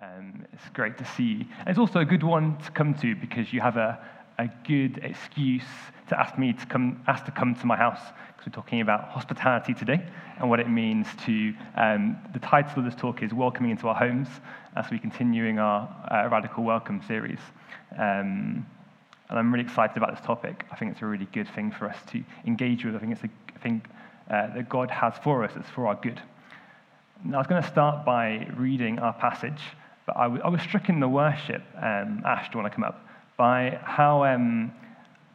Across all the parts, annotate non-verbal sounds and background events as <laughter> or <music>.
Um, it's great to see. And it's also a good one to come to because you have a, a good excuse to ask me to come, ask to come to my house because we're talking about hospitality today and what it means to. Um, the title of this talk is Welcoming into Our Homes as we're continuing our uh, Radical Welcome series. Um, and I'm really excited about this topic. I think it's a really good thing for us to engage with. I think it's a thing uh, that God has for us. It's for our good. Now, I was going to start by reading our passage, but I, w- I was struck in the worship, um, Ash, do you want to come up, by how um,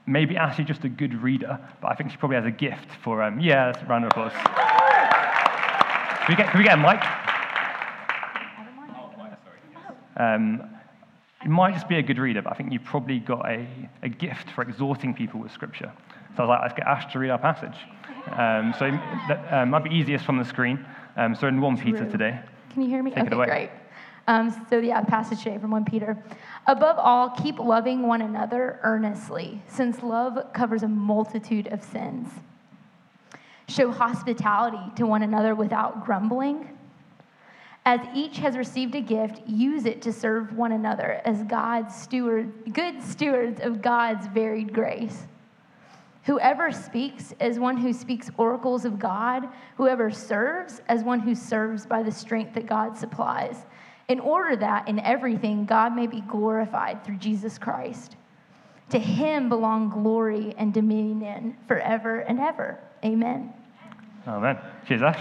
maybe Ash is just a good reader, but I think she probably has a gift for, um, yeah, that's a round of applause. Can we get, can we get a mic? Um, you might just be a good reader, but I think you've probably got a, a gift for exhorting people with Scripture. So I was like, let's get Ash to read our passage. Um, so that uh, might be easiest from the screen. Um, so in 1 Peter today. Can you hear me? Take okay, it away. great. Um, so yeah, passage today from 1 Peter. Above all, keep loving one another earnestly, since love covers a multitude of sins. Show hospitality to one another without grumbling. As each has received a gift, use it to serve one another as God's steward, good stewards of God's varied grace. Whoever speaks as one who speaks oracles of God, whoever serves as one who serves by the strength that God supplies, in order that in everything God may be glorified through Jesus Christ. To him belong glory and dominion forever and ever. Amen. Amen. Cheers, Ash.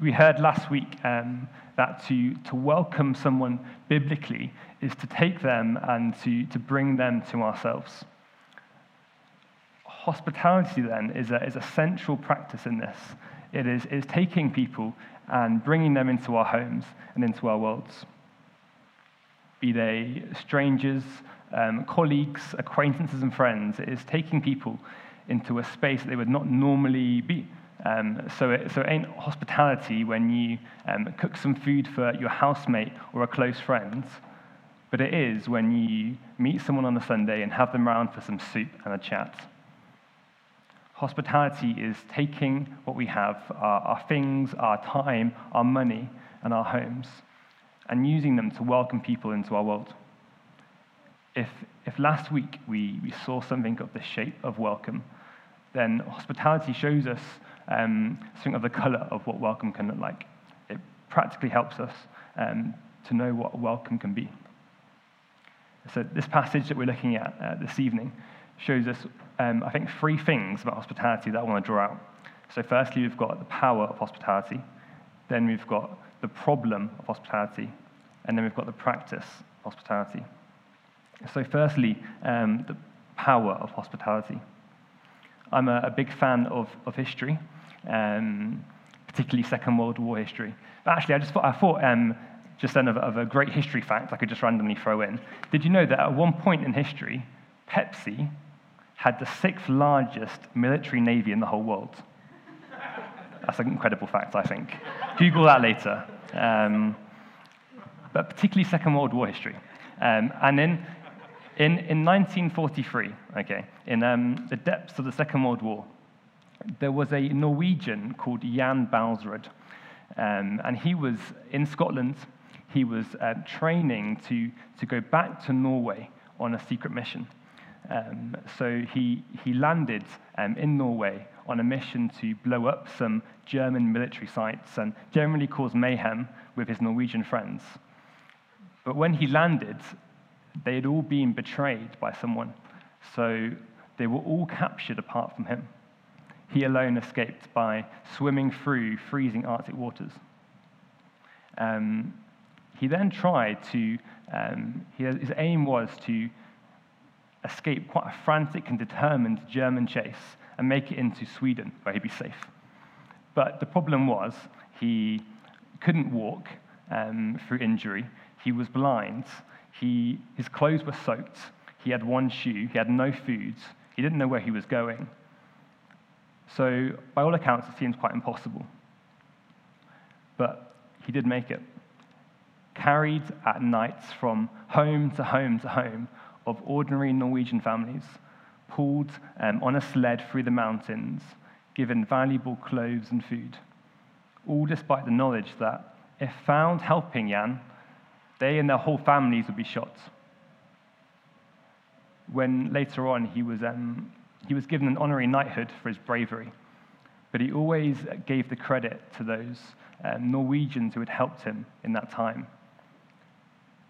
We heard last week um, that to, to welcome someone biblically is to take them and to, to bring them to ourselves. Hospitality, then, is a, is a central practice in this. It is, taking people and bringing them into our homes and into our worlds. Be they strangers, um, colleagues, acquaintances, and friends, it is taking people into a space that they would not normally be. Um, so, it, so it ain't hospitality when you um, cook some food for your housemate or a close friend, but it is when you meet someone on a Sunday and have them round for some soup and a chat. Hospitality is taking what we have, our, our things, our time, our money, and our homes, and using them to welcome people into our world. If, if last week we, we saw something of the shape of welcome, then hospitality shows us um, something of the color of what welcome can look like. It practically helps us um, to know what welcome can be. So, this passage that we're looking at uh, this evening shows us, um, I think, three things about hospitality that I want to draw out. So, firstly, we've got the power of hospitality, then we've got the problem of hospitality, and then we've got the practice of hospitality. So, firstly, um, the power of hospitality. I'm a, a big fan of, of history, um, particularly Second World War history. But actually, I just thought, I thought um, just then of, of a great history fact I could just randomly throw in. Did you know that at one point in history, Pepsi had the sixth largest military navy in the whole world? That's an incredible fact, I think. Google that later. Um, but particularly Second World War history. Um, and in, in, in 1943, okay, in um, the depths of the Second World War, there was a Norwegian called Jan Baalsrud. Um, and he was in Scotland. He was uh, training to, to go back to Norway on a secret mission. Um, so he, he landed um, in Norway on a mission to blow up some German military sites and generally cause mayhem with his Norwegian friends. But when he landed, they had all been betrayed by someone. So they were all captured apart from him. He alone escaped by swimming through freezing Arctic waters. Um, he then tried to, um, his aim was to escape quite a frantic and determined German chase and make it into Sweden, where he'd be safe. But the problem was he couldn't walk um, through injury, he was blind, he, his clothes were soaked, he had one shoe, he had no food, he didn't know where he was going. So, by all accounts, it seems quite impossible. But he did make it. Carried at nights from home to home to home of ordinary Norwegian families, pulled um, on a sled through the mountains, given valuable clothes and food, all despite the knowledge that if found helping Jan, they and their whole families would be shot. When later on he was, um, he was given an honorary knighthood for his bravery, but he always gave the credit to those um, Norwegians who had helped him in that time.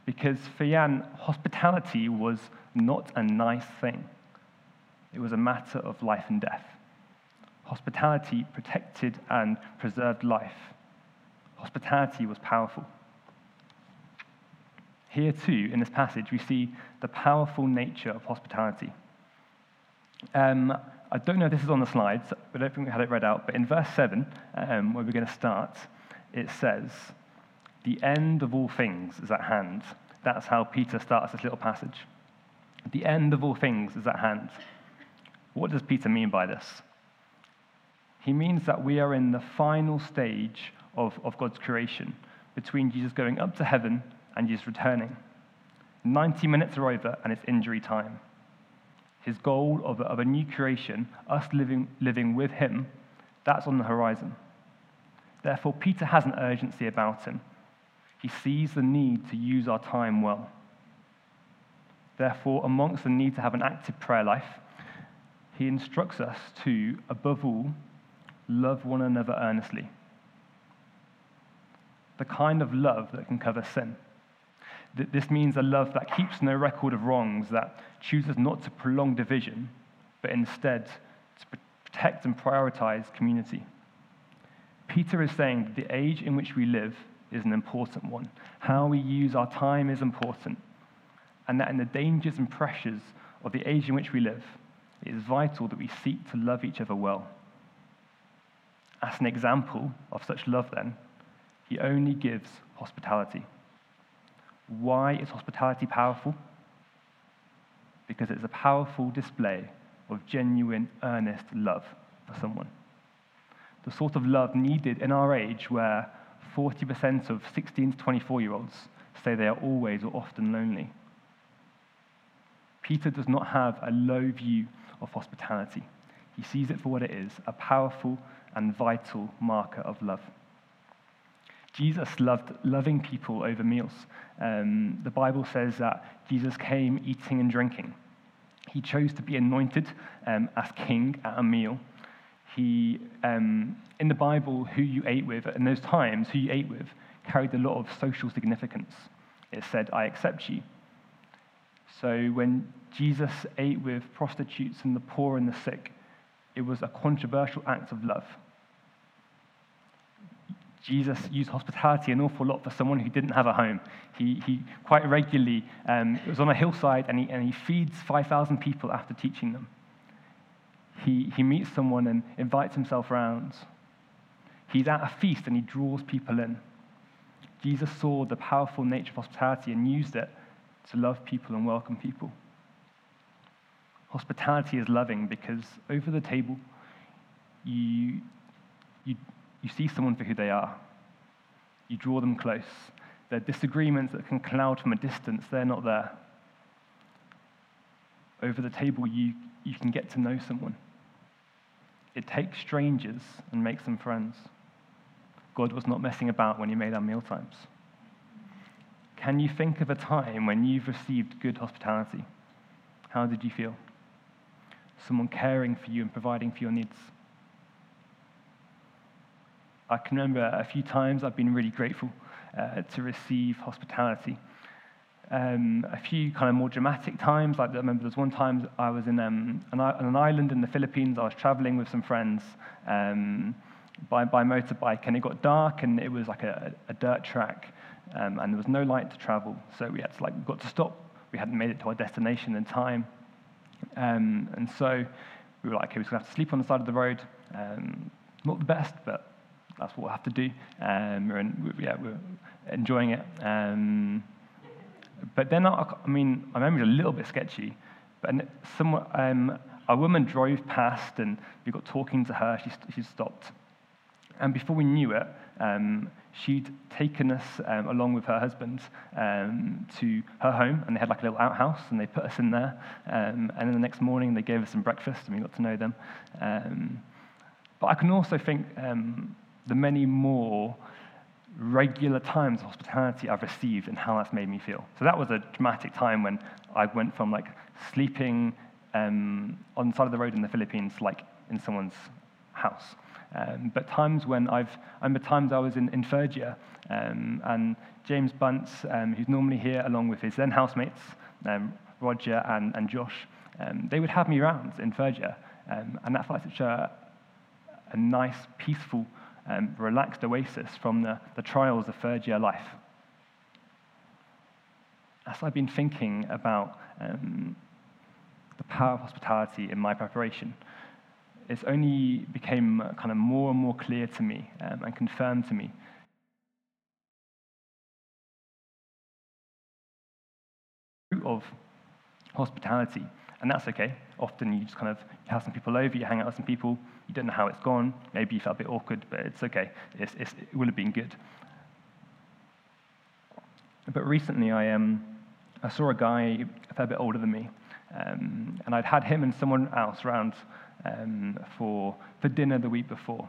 Because for Jan, hospitality was not a nice thing, it was a matter of life and death. Hospitality protected and preserved life. Hospitality was powerful. Here, too, in this passage, we see the powerful nature of hospitality. Um, I don't know if this is on the slides, I don't think we had it read out, but in verse 7, um, where we're going to start, it says, The end of all things is at hand. That's how Peter starts this little passage. The end of all things is at hand. What does Peter mean by this? He means that we are in the final stage of, of God's creation, between Jesus going up to heaven and Jesus returning. 90 minutes are over, and it's injury time. His goal of a, of a new creation, us living, living with him, that's on the horizon. Therefore, Peter has an urgency about him. He sees the need to use our time well. Therefore, amongst the need to have an active prayer life, he instructs us to, above all, love one another earnestly. The kind of love that can cover sin. This means a love that keeps no record of wrongs, that chooses not to prolong division, but instead to protect and prioritize community. Peter is saying that the age in which we live is an important one. How we use our time is important. And that in the dangers and pressures of the age in which we live, it is vital that we seek to love each other well. As an example of such love, then, he only gives hospitality. Why is hospitality powerful? Because it's a powerful display of genuine, earnest love for someone. The sort of love needed in our age where 40% of 16 to 24 year olds say they are always or often lonely. Peter does not have a low view of hospitality. He sees it for what it is a powerful and vital marker of love. Jesus loved loving people over meals. Um, the Bible says that Jesus came eating and drinking. He chose to be anointed um, as king at a meal. He, um, in the Bible, who you ate with, in those times, who you ate with, carried a lot of social significance. It said, I accept you. So when Jesus ate with prostitutes and the poor and the sick, it was a controversial act of love. Jesus used hospitality an awful lot for someone who didn't have a home. He, he quite regularly um, was on a hillside and he, and he feeds 5,000 people after teaching them. He, he meets someone and invites himself around. He's at a feast and he draws people in. Jesus saw the powerful nature of hospitality and used it to love people and welcome people. Hospitality is loving because over the table, you, you, you see someone for who they are. You draw them close. There are disagreements that can cloud from a distance, they're not there. Over the table, you, you can get to know someone. It takes strangers and makes them friends. God was not messing about when he made our meal times. Can you think of a time when you've received good hospitality? How did you feel? Someone caring for you and providing for your needs. I can remember a few times I've been really grateful uh, to receive hospitality. Um, a few kind of more dramatic times, like I remember there was one time I was in um, an, an, island in the Philippines. I was traveling with some friends um, by, by motorbike, and it got dark, and it was like a, a dirt track, um, and there was no light to travel. So we had to like got to stop. We hadn't made it to our destination in time, um, and so we were like, okay, we're gonna have to sleep on the side of the road. Um, not the best, but that's what we'll have to do. And yeah, we're enjoying it. But then, I, I mean, remember it a little bit sketchy. But some, um, a woman drove past, and we got talking to her. She, she stopped. And before we knew it, um, she'd taken us um, along with her husband um, to her home, and they had like a little outhouse, and they put us in there. Um, and then the next morning, they gave us some breakfast, and we got to know them. Um, But I can also think um, the many more regular times of hospitality I've received and how that's made me feel. So that was a dramatic time when I went from like sleeping um, on the side of the road in the Philippines, like in someone's house. Um, but times when I've, I remember times I was in, in um, and James Bunce, um, who's normally here along with his then housemates, um, Roger and, and Josh, um, they would have me around in. Um, and that felt like such a, a nice, peaceful, relaxed oasis from the, the trials of third year life. As I've been thinking about the power of hospitality in my preparation, it's only became kind of more and more clear to me um, and confirmed to me of hospitality and that's okay. Often you just kind of have some people over you hang out with some people you don't know how it's gone. Maybe you felt a bit awkward but it's okay. It's, it's, it will have been good. But recently i um, i saw a guy a fair bit older than me um, and i'd had him and someone else around um, for, for dinner the week before.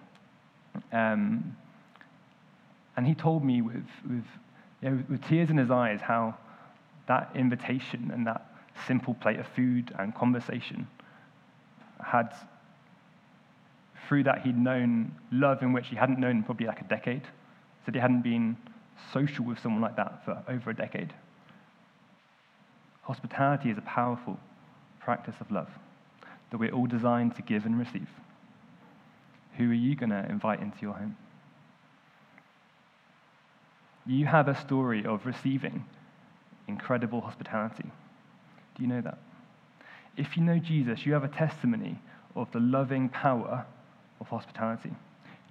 Um, and he told me with, with, you know, with tears in his eyes how that invitation and that simple plate of food and conversation had, through that, he'd known love in which he hadn't known probably like a decade. Said he hadn't been social with someone like that for over a decade. Hospitality is a powerful practice of love that we're all designed to give and receive. Who are you going to invite into your home? You have a story of receiving incredible hospitality. Do you know that? If you know Jesus, you have a testimony of the loving power of hospitality.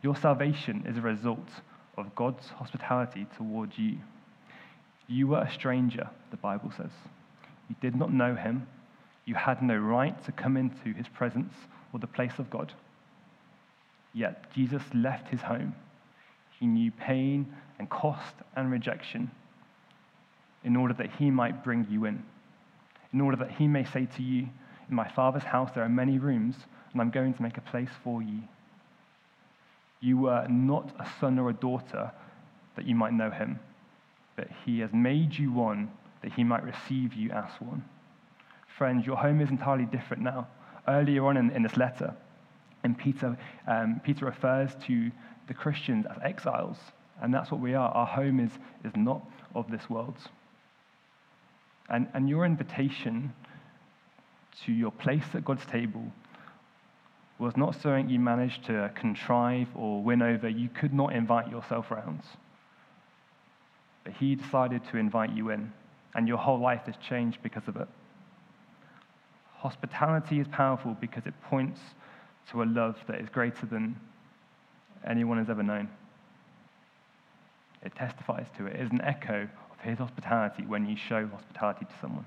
Your salvation is a result of God's hospitality towards you. You were a stranger, the Bible says. You did not know him, you had no right to come into his presence or the place of God. Yet Jesus left his home. He knew pain and cost and rejection in order that he might bring you in, in order that he may say to you, In my Father's house there are many rooms, and I'm going to make a place for you. You were not a son or a daughter that you might know him, but he has made you one that he might receive you as one. Friends, your home is entirely different now. Earlier on in, in this letter, and Peter, um, Peter refers to the Christians as exiles, and that's what we are. Our home is, is not of this world. And, and your invitation to your place at God's table was not something you managed to contrive or win over. You could not invite yourself round. But He decided to invite you in, and your whole life has changed because of it. Hospitality is powerful because it points to a love that is greater than anyone has ever known. It testifies to it. It is an echo his hospitality when you show hospitality to someone.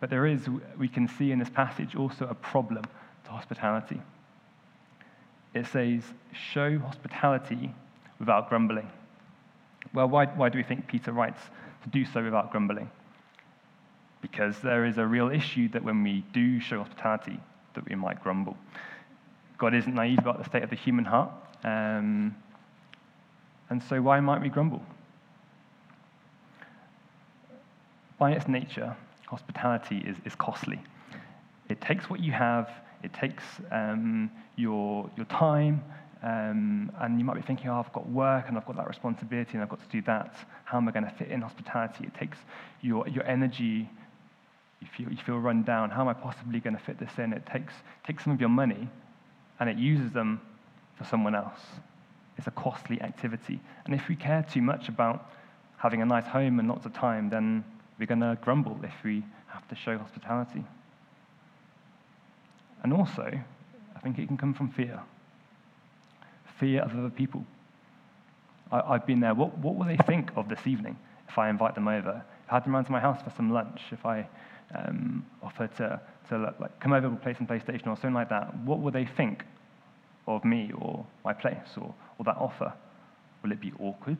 But there is, we can see in this passage, also a problem to hospitality. It says, show hospitality without grumbling. Well, why, why do we think Peter writes to do so without grumbling? because there is a real issue that when we do show hospitality, that we might grumble. God isn't naive about the state of the human heart, um, and so why might we grumble? By its nature, hospitality is, is costly. It takes what you have, it takes um, your, your time, um, and you might be thinking, oh, I've got work and I've got that responsibility and I've got to do that. How am I going to fit in hospitality? It takes your, your energy, you feel, you feel run down. How am I possibly going to fit this in? It takes, takes some of your money and it uses them for someone else. It's a costly activity. And if we care too much about having a nice home and lots of time, then we're going to grumble if we have to show hospitality. And also, I think it can come from fear fear of other people. I, have been there. What, what will they think of this evening if I invite them over? If I had them around to my house for some lunch, if I um, offer to, to like, come over and play some PlayStation or something like that, what will they think of me or my place or, or that offer? Will it be awkward?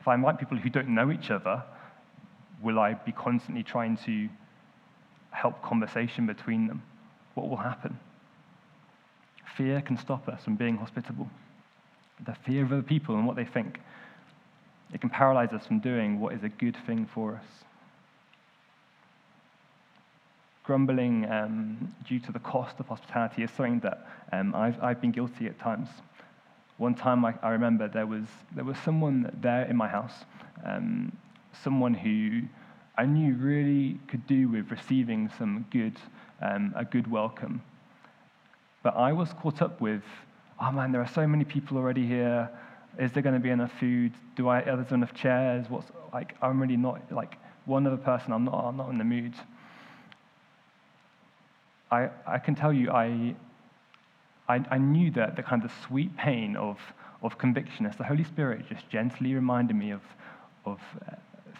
If I invite people who don't know each other, will I be constantly trying to help conversation between them? What will happen? Fear can stop us from being hospitable. The fear of other people and what they think. It can paralyze us from doing what is a good thing for us. Grumbling um, due to the cost of hospitality is something that um, I've, I've been guilty at times. One time I, I, remember there was, there was someone there in my house, um, someone who I knew really could do with receiving some good, um, a good welcome. But I was caught up with, oh man, there are so many people already here. Is there going to be enough food? Do I, are there enough chairs? What's, like, I'm really not, like, one other person, I'm not, I'm not in the mood. I, I can tell you, I, I, I knew that the kind of sweet pain of, of conviction as the Holy Spirit just gently reminded me of, of uh,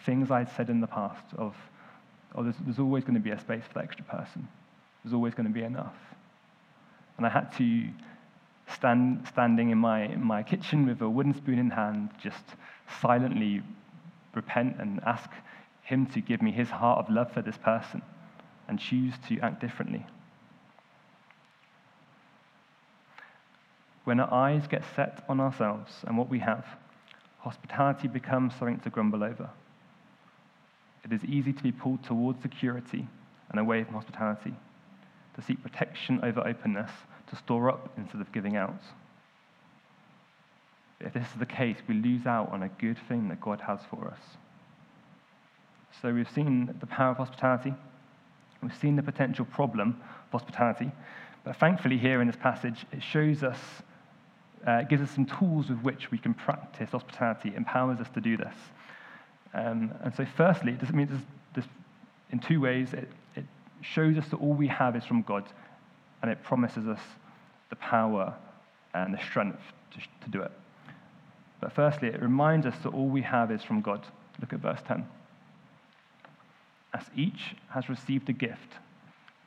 things I'd said in the past of, oh, there's, there's always going to be a space for that extra person. There's always going to be enough. And I had to stand standing in my, in my kitchen with a wooden spoon in hand, just silently repent and ask him to give me his heart of love for this person and choose to act differently. When our eyes get set on ourselves and what we have, hospitality becomes something to grumble over. It is easy to be pulled towards security and away from hospitality, to seek protection over openness, to store up instead of giving out. If this is the case, we lose out on a good thing that God has for us. So we've seen the power of hospitality, we've seen the potential problem of hospitality, but thankfully, here in this passage, it shows us uh, gives us some tools with which we can practice hospitality, empowers us to do this. Um, and so, firstly, it doesn't mean this, this in two ways. It, it shows us that all we have is from God, and it promises us the power and the strength to, to do it. But firstly, it reminds us that all we have is from God. Look at verse 10. As each has received a gift,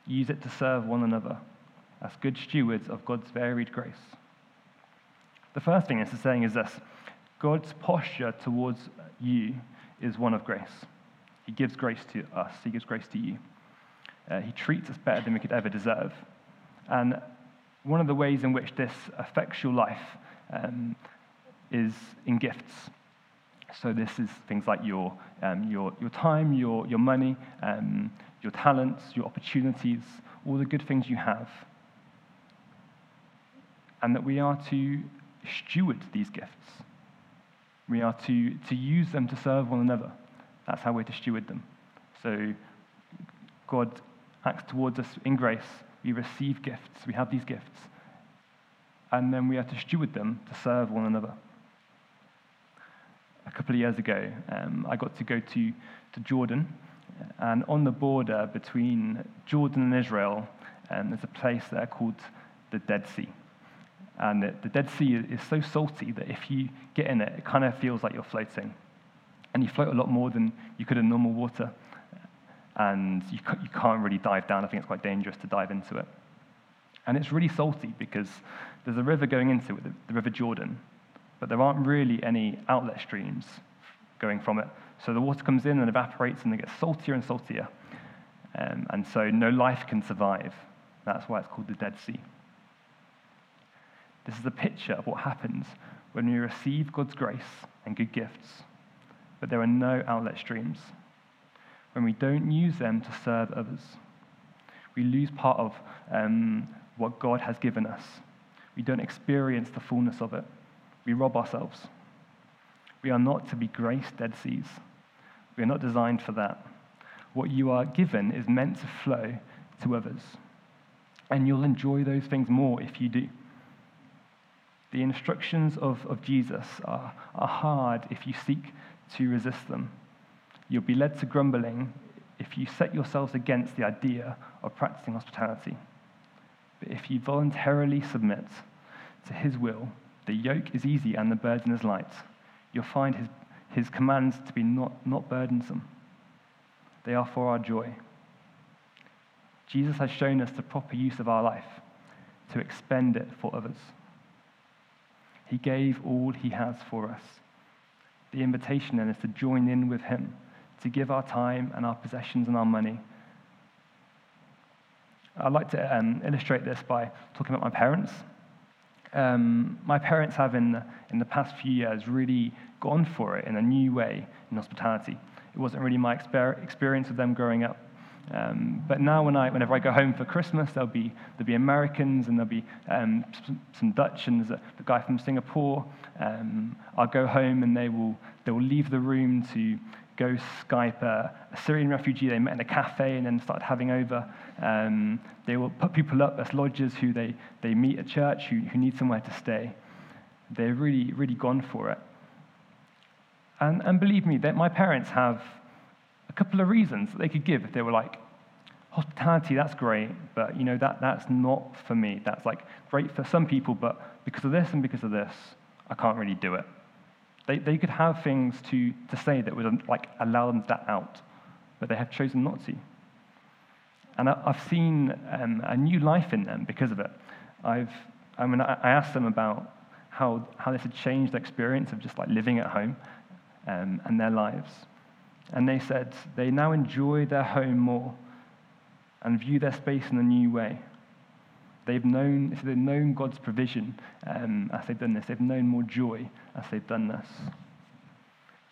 use it to serve one another as good stewards of God's varied grace. The first thing this is saying is this God's posture towards you is one of grace. He gives grace to us, He gives grace to you. Uh, he treats us better than we could ever deserve. And one of the ways in which this affects your life um, is in gifts. So, this is things like your, um, your, your time, your, your money, um, your talents, your opportunities, all the good things you have. And that we are to steward these gifts. We are to, to use them to serve one another. That's how we're to steward them. So God acts towards us in grace. We receive gifts. We have these gifts. And then we are to steward them to serve one another. A couple of years ago, um, I got to go to, to Jordan. And on the border between Jordan and Israel, um, there's a place there called the Dead Sea. And the, Dead Sea is so salty that if you get in it, it kind of feels like you're floating. And you float a lot more than you could in normal water. And you, you can't really dive down. I think it's quite dangerous to dive into it. And it's really salty because there's a river going into it, the, the River Jordan, but there aren't really any outlet streams going from it. So the water comes in and evaporates and it gets saltier and saltier. Um, and so no life can survive. That's why it's called the Dead Sea. This is a picture of what happens when we receive God's grace and good gifts, but there are no outlet streams. When we don't use them to serve others, we lose part of um, what God has given us. We don't experience the fullness of it. We rob ourselves. We are not to be grace dead seas. We are not designed for that. What you are given is meant to flow to others. And you'll enjoy those things more if you do. The instructions of, of Jesus are, are hard if you seek to resist them. You'll be led to grumbling if you set yourselves against the idea of practicing hospitality. But if you voluntarily submit to his will, the yoke is easy and the burden is light. You'll find his, his commands to be not, not burdensome, they are for our joy. Jesus has shown us the proper use of our life to expend it for others. He gave all he has for us. The invitation then is to join in with him, to give our time and our possessions and our money. I'd like to um, illustrate this by talking about my parents. um, my parents have, in the, in the past few years, really gone for it in a new way in hospitality. It wasn't really my exper- experience with them growing up. Um, but now, when I, whenever I go home for Christmas, there'll be, there'll be Americans and there'll be um, some, Dutch and there's a, the guy from Singapore. Um, I'll go home and they will, they will leave the room to go Skype a, a, Syrian refugee they met in a cafe and then started having over. Um, they will put people up as lodgers who they, they meet at church who, who need somewhere to stay. They're really, really gone for it. And, and believe me, that my parents have couple of reasons that they could give if they were like, hospitality, that's great, but you know, that, that's not for me. That's like great for some people, but because of this and because of this, I can't really do it. They, they could have things to, to say that would like allow them that out, but they have chosen not to. And I, have seen um, a new life in them because of it. I've, I mean, I, I asked them about how, how this had changed their experience of just like living at home um, and their lives. And they said they now enjoy their home more and view their space in a new way. They've known, they've known God's provision um, as they've done this. They've known more joy as they've done this.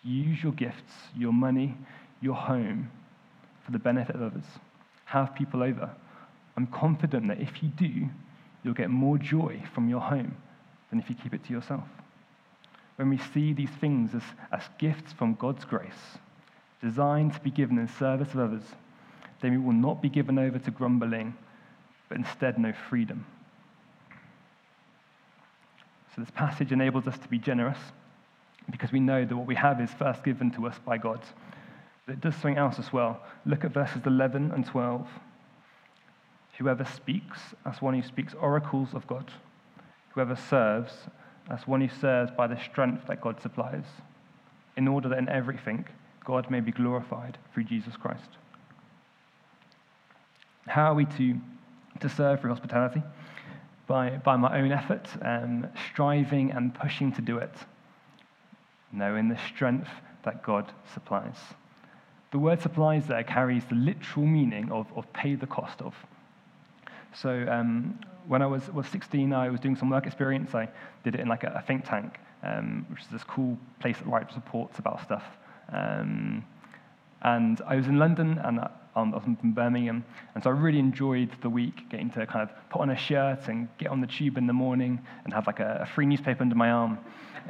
Use your gifts, your money, your home for the benefit of others. Have people over. I'm confident that if you do, you'll get more joy from your home than if you keep it to yourself. When we see these things as, as gifts from God's grace, designed to be given in service of others, then we will not be given over to grumbling, but instead know freedom. So, this passage enables us to be generous because we know that what we have is first given to us by God. But it does something else as well. Look at verses 11 and 12. Whoever speaks, as one who speaks oracles of God. Whoever serves, as one who serves by the strength that God supplies, in order that in everything, God may be glorified through Jesus Christ. How are we to, to serve through hospitality? By, by my own effort, um, striving and pushing to do it. No, in the strength that God supplies. The word supplies there carries the literal meaning of, of pay the cost of. So um, when I was, was 16, I was doing some work experience. I did it in like a, a think tank, um, which is this cool place that writes reports about stuff. Um, and I was in London and I was in Birmingham, and so I really enjoyed the week getting to kind of put on a shirt and get on the tube in the morning and have like a, a free newspaper under my arm.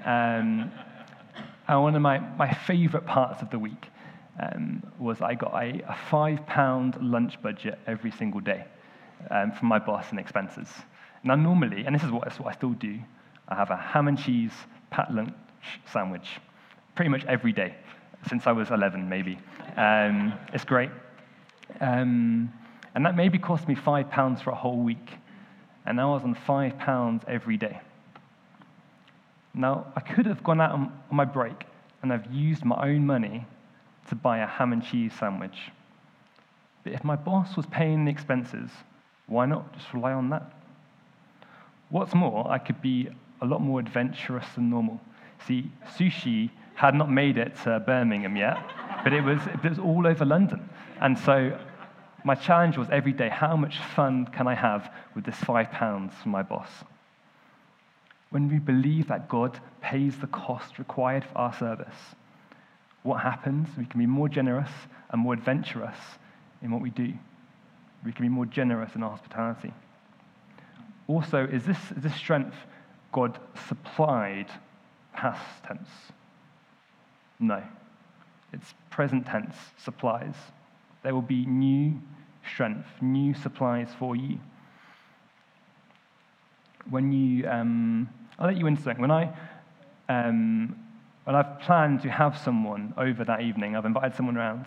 Um, and one of my, my favorite parts of the week um, was I got a, a, five pound lunch budget every single day um, from my boss and expenses. Now, normally, and this is what, this is what I still do, I have a ham and cheese pat lunch sandwich pretty much every day since I was 11, maybe. Um, it's great. Um, and that maybe cost me five pounds for a whole week. And now I was on five pounds every day. Now, I could have gone out on my break and I've used my own money to buy a ham and cheese sandwich. But if my boss was paying the expenses, why not just rely on that? What's more, I could be a lot more adventurous than normal. See, sushi had not made it to Birmingham yet, but it was, it was all over London. And so my challenge was every day how much fun can I have with this five pounds from my boss? When we believe that God pays the cost required for our service, what happens? We can be more generous and more adventurous in what we do. We can be more generous in our hospitality. Also, is this, is this strength God supplied past tense? No. It's present tense supplies. There will be new strength, new supplies for you. When you, um, I'll let you into something. When I, um, when I've planned to have someone over that evening, I've invited someone around,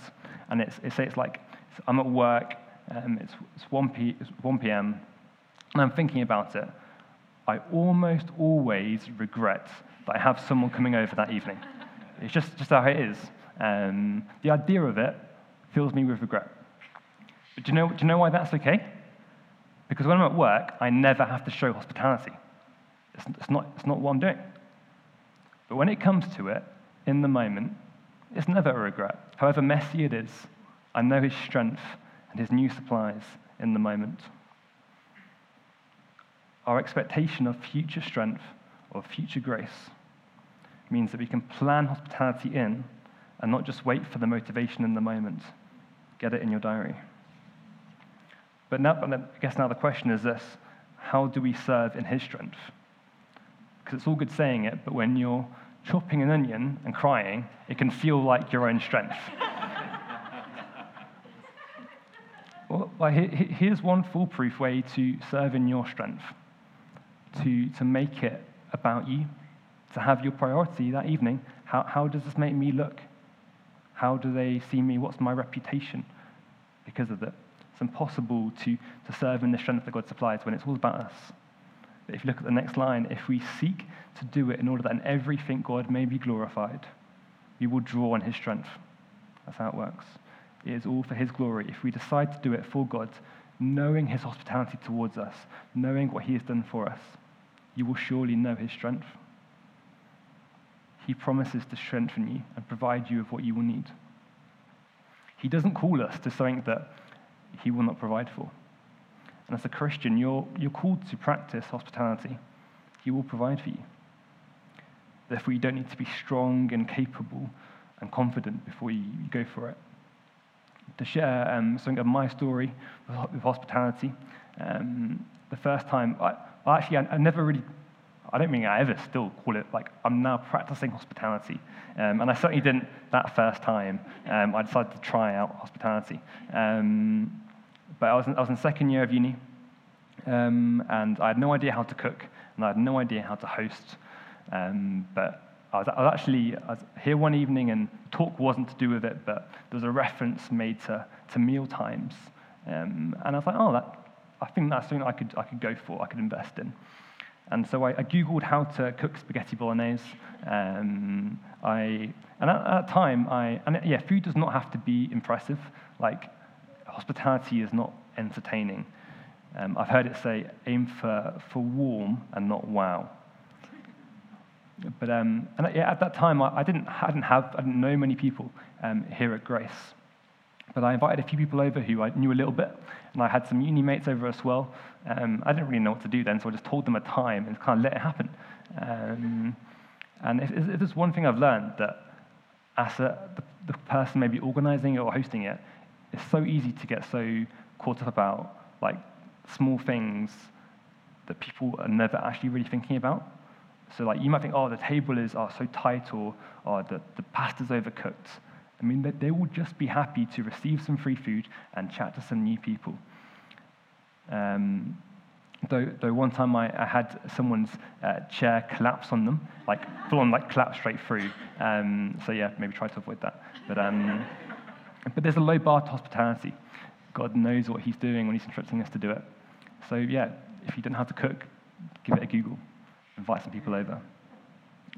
and it's, it's, it's like I'm at work, um, it's, it's, 1 p, it's 1 p.m., and I'm thinking about it. I almost always regret that I have someone coming over that evening. It's just, just how it is. Um, the idea of it fills me with regret. But do you, know, do you know why that's okay? Because when I'm at work, I never have to show hospitality. It's, it's, not, it's not what I'm doing. But when it comes to it, in the moment, it's never a regret. However messy it is, I know his strength and his new supplies in the moment. our expectation of future strength, of future grace, means that we can plan hospitality in and not just wait for the motivation in the moment. Get it in your diary. But now, I guess now the question is this how do we serve in His strength? Because it's all good saying it, but when you're chopping an onion and crying, it can feel like your own strength. <laughs> well, here's one foolproof way to serve in your strength to, to make it about you, to have your priority that evening. How, how does this make me look? How do they see me? What's my reputation because of it? It's impossible to, to serve in the strength that God supplies when it's all about us. But if you look at the next line, if we seek to do it in order that in everything God may be glorified, we will draw on his strength. That's how it works. It is all for his glory. If we decide to do it for God, knowing his hospitality towards us, knowing what he has done for us, you will surely know his strength. He promises to strengthen you and provide you with what you will need. He doesn't call us to something that he will not provide for. And as a Christian, you're, you're called to practice hospitality. He will provide for you. Therefore, you don't need to be strong and capable and confident before you, you go for it. To share um, something of my story with, with hospitality, um, the first time, I, actually, I, I, never really, I don't think I ever still call it like I'm now practicing hospitality. Um, and I certainly didn't that first time. Um, I decided to try out hospitality. Um, but I was, in, I was in second year of uni, um, and I had no idea how to cook, and I had no idea how to host. Um, but I was, I was actually I was here one evening, and talk wasn't to do with it, but there was a reference made to, to meal times. Um, and I was like, oh, that, I think that's something I could, I could go for, I could invest in. And so I, I Googled how to cook spaghetti bolognese. Um, I, and at, at that time, I, and yeah, food does not have to be impressive. Like, hospitality is not entertaining. Um, I've heard it say, aim for, for warm and not wow. But um, and yeah, at that time, I, I, didn't, I didn't have, I didn't know many people um, here at Grace. But I invited a few people over who I knew a little bit, and I had some uni mates over as well. Um, I didn't really know what to do then, so I just told them a time and kind of let it happen. Um, and if, if, there's one thing I've learned, that as a, the, the person maybe organizing it or hosting it, it's so easy to get so caught up about like small things that people are never actually really thinking about. So like you might think, oh, the table is oh, so tight or, or the, the pasta's overcooked. I mean, they, they will just be happy to receive some free food and chat to some new people. Um, though, though one time I, I had someone's uh, chair collapse on them, like full on, like collapse straight through. Um, so yeah, maybe try to avoid that. But, um, but there's a low bar to hospitality. God knows what He's doing when He's instructing us to do it. So yeah, if you don't know how to cook, give it a Google invite some people over.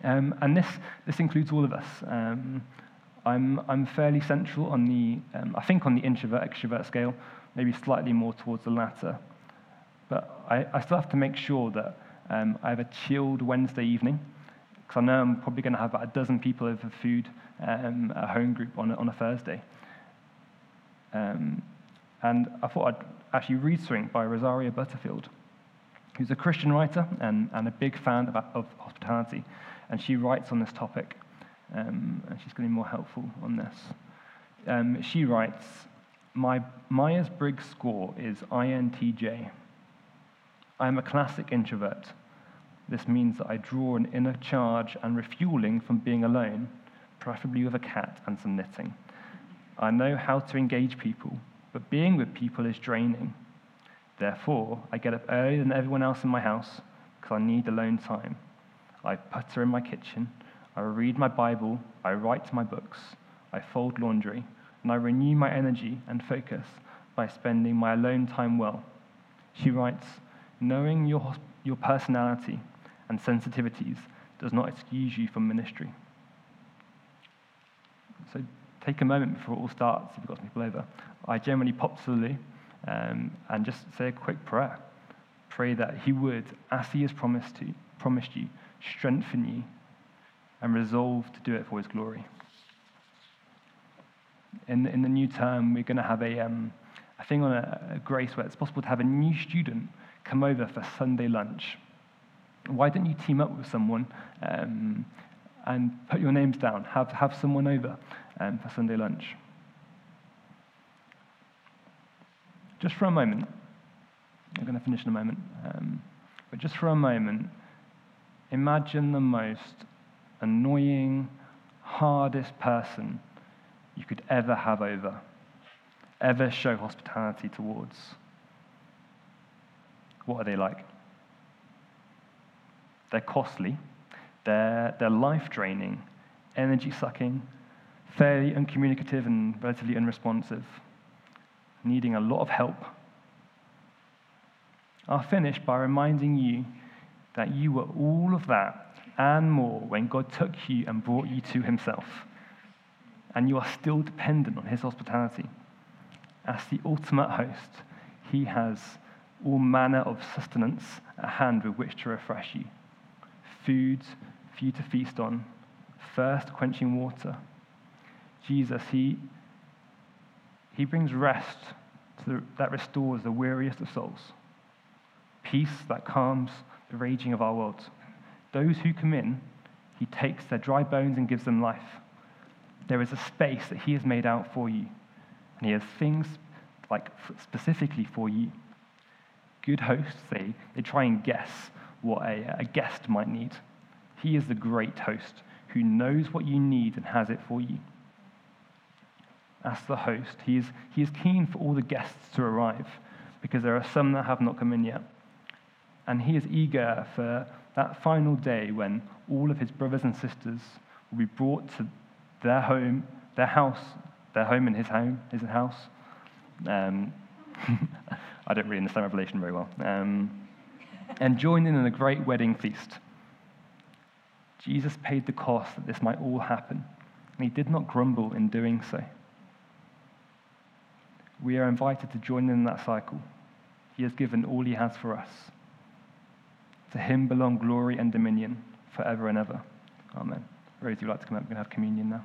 Um, and this, this includes all of us. Um, I'm, I'm fairly central on the, um, I think on the introvert extrovert scale, maybe slightly more towards the latter. But I, I still have to make sure that um, I have a chilled Wednesday evening, because I know I'm probably going to have about a dozen people over food um, at a home group on a, on a Thursday. Um, and I thought I'd actually read something by Rosaria Butterfield who's a Christian writer and, and a big fan of, of hospitality. And she writes on this topic, um, and she's going to be more helpful on this. Um, she writes, My Myers Briggs score is INTJ. I am a classic introvert. This means that I draw an inner charge and refueling from being alone, preferably with a cat and some knitting. I know how to engage people, but being with people is draining. Therefore, I get up earlier than everyone else in my house because I need alone time. I putter in my kitchen. I read my Bible. I write my books. I fold laundry. And I renew my energy and focus by spending my alone time well. She writes, knowing your, your personality and sensitivities does not excuse you from ministry. So take a moment before it all starts if you've got some people over. I generally pop to the loo um, and just say a quick prayer. Pray that He would, as He has promised, to, promised you, strengthen you and resolve to do it for His glory. In, in the new term, we're going to have a, um, a thing on a, a grace where it's possible to have a new student come over for Sunday lunch? Why don't you team up with someone um, and put your names down? Have, have someone over um, for Sunday lunch. Just for a moment, I'm going to finish in a moment, um, but just for a moment, imagine the most annoying, hardest person you could ever have over, ever show hospitality towards. What are they like? They're costly, they're, they're life draining, energy sucking, fairly uncommunicative and relatively unresponsive, needing a lot of help. I'll finish by reminding you that you were all of that and more when God took you and brought you to Himself. And you are still dependent on His hospitality. As the ultimate host, He has all manner of sustenance at hand with which to refresh you food for you to feast on, thirst quenching water. Jesus, He, he brings rest the, that restores the weariest of souls, peace that calms the raging of our world. Those who come in, He takes their dry bones and gives them life. There is a space that He has made out for you, and He has things like specifically for you. Good hosts, they, they try and guess what a, a guest might need. He is the great host who knows what you need and has it for you. As the host, he is, he is keen for all the guests to arrive because there are some that have not come in yet. And he is eager for that final day when all of his brothers and sisters will be brought to their home, their house, their home in his home, his house. Um, <laughs> I don't really understand Revelation very well. Um, and join in in a great wedding feast. Jesus paid the cost that this might all happen, and he did not grumble in doing so. We are invited to join in that cycle. He has given all he has for us. To him belong glory and dominion forever and ever. Amen. Rose, you'd like to come up and have communion now?